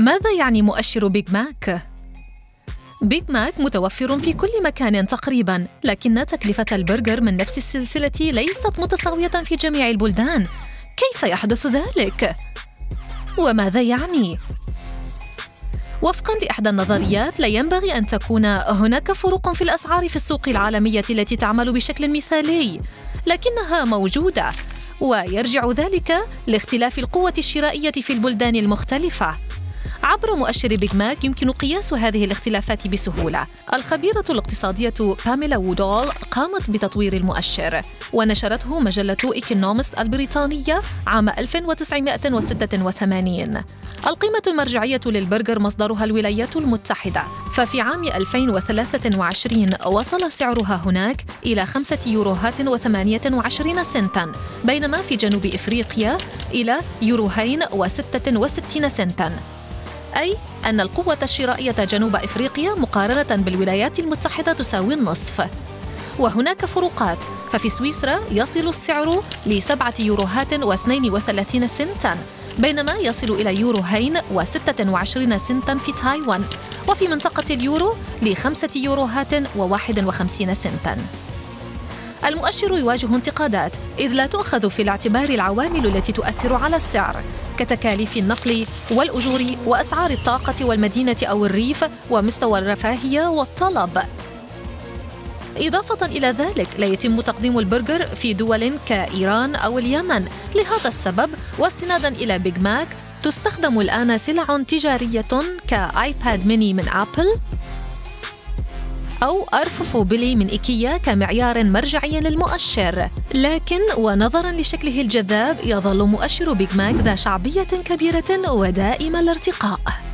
ماذا يعني مؤشر Big Mac؟ Big Mac متوفر في كل مكان تقريبا لكن تكلفة البرجر من نفس السلسلة ليست متساوية في جميع البلدان كيف يحدث ذلك؟ وماذا يعني؟ وفقا لإحدى النظريات لا ينبغي أن تكون هناك فروق في الأسعار في السوق العالمية التي تعمل بشكل مثالي لكنها موجودة ويرجع ذلك لاختلاف القوة الشرائية في البلدان المختلفة عبر مؤشر Big Mac يمكن قياس هذه الاختلافات بسهولة. الخبيرة الاقتصادية باميلا وودول قامت بتطوير المؤشر ونشرته مجلة Economist البريطانية عام 1986 القيمة المرجعية للبرجر مصدرها الولايات المتحدة ففي عام 2023 وصل سعرها هناك إلى 5 يوروهات و28 سنتا بينما في جنوب إفريقيا إلى يوروهين و66 سنتا أي أن القوة الشرائية جنوب إفريقيا مقارنة بالولايات المتحدة تساوي النصف. وهناك فروقات. ففي سويسرا يصل السعر لسبعة يوروهات و32 سنتا بينما يصل إلى يوروهين و26 سنتا في تايوان. وفي منطقة اليورو لخمسة يوروهات و51 سنتا. المؤشر يواجه انتقادات إذ لا تؤخذ في الاعتبار العوامل التي تؤثر على السعر كتكاليف النقل والأجور وأسعار الطاقة والمدينة أو الريف ومستوى الرفاهية والطلب. إضافة إلى ذلك لا يتم تقديم البرجر في دول كإيران أو اليمن. لهذا السبب واستنادا إلى Big Mac تستخدم الآن سلع تجارية ك iPad mini من Apple أو أرفف بلي من إيكيا كمعيار مرجعي للمؤشر. لكن ونظرا لشكله الجذاب يظل مؤشر بيج ماك ذا شعبية كبيرة ودائم الارتقاء.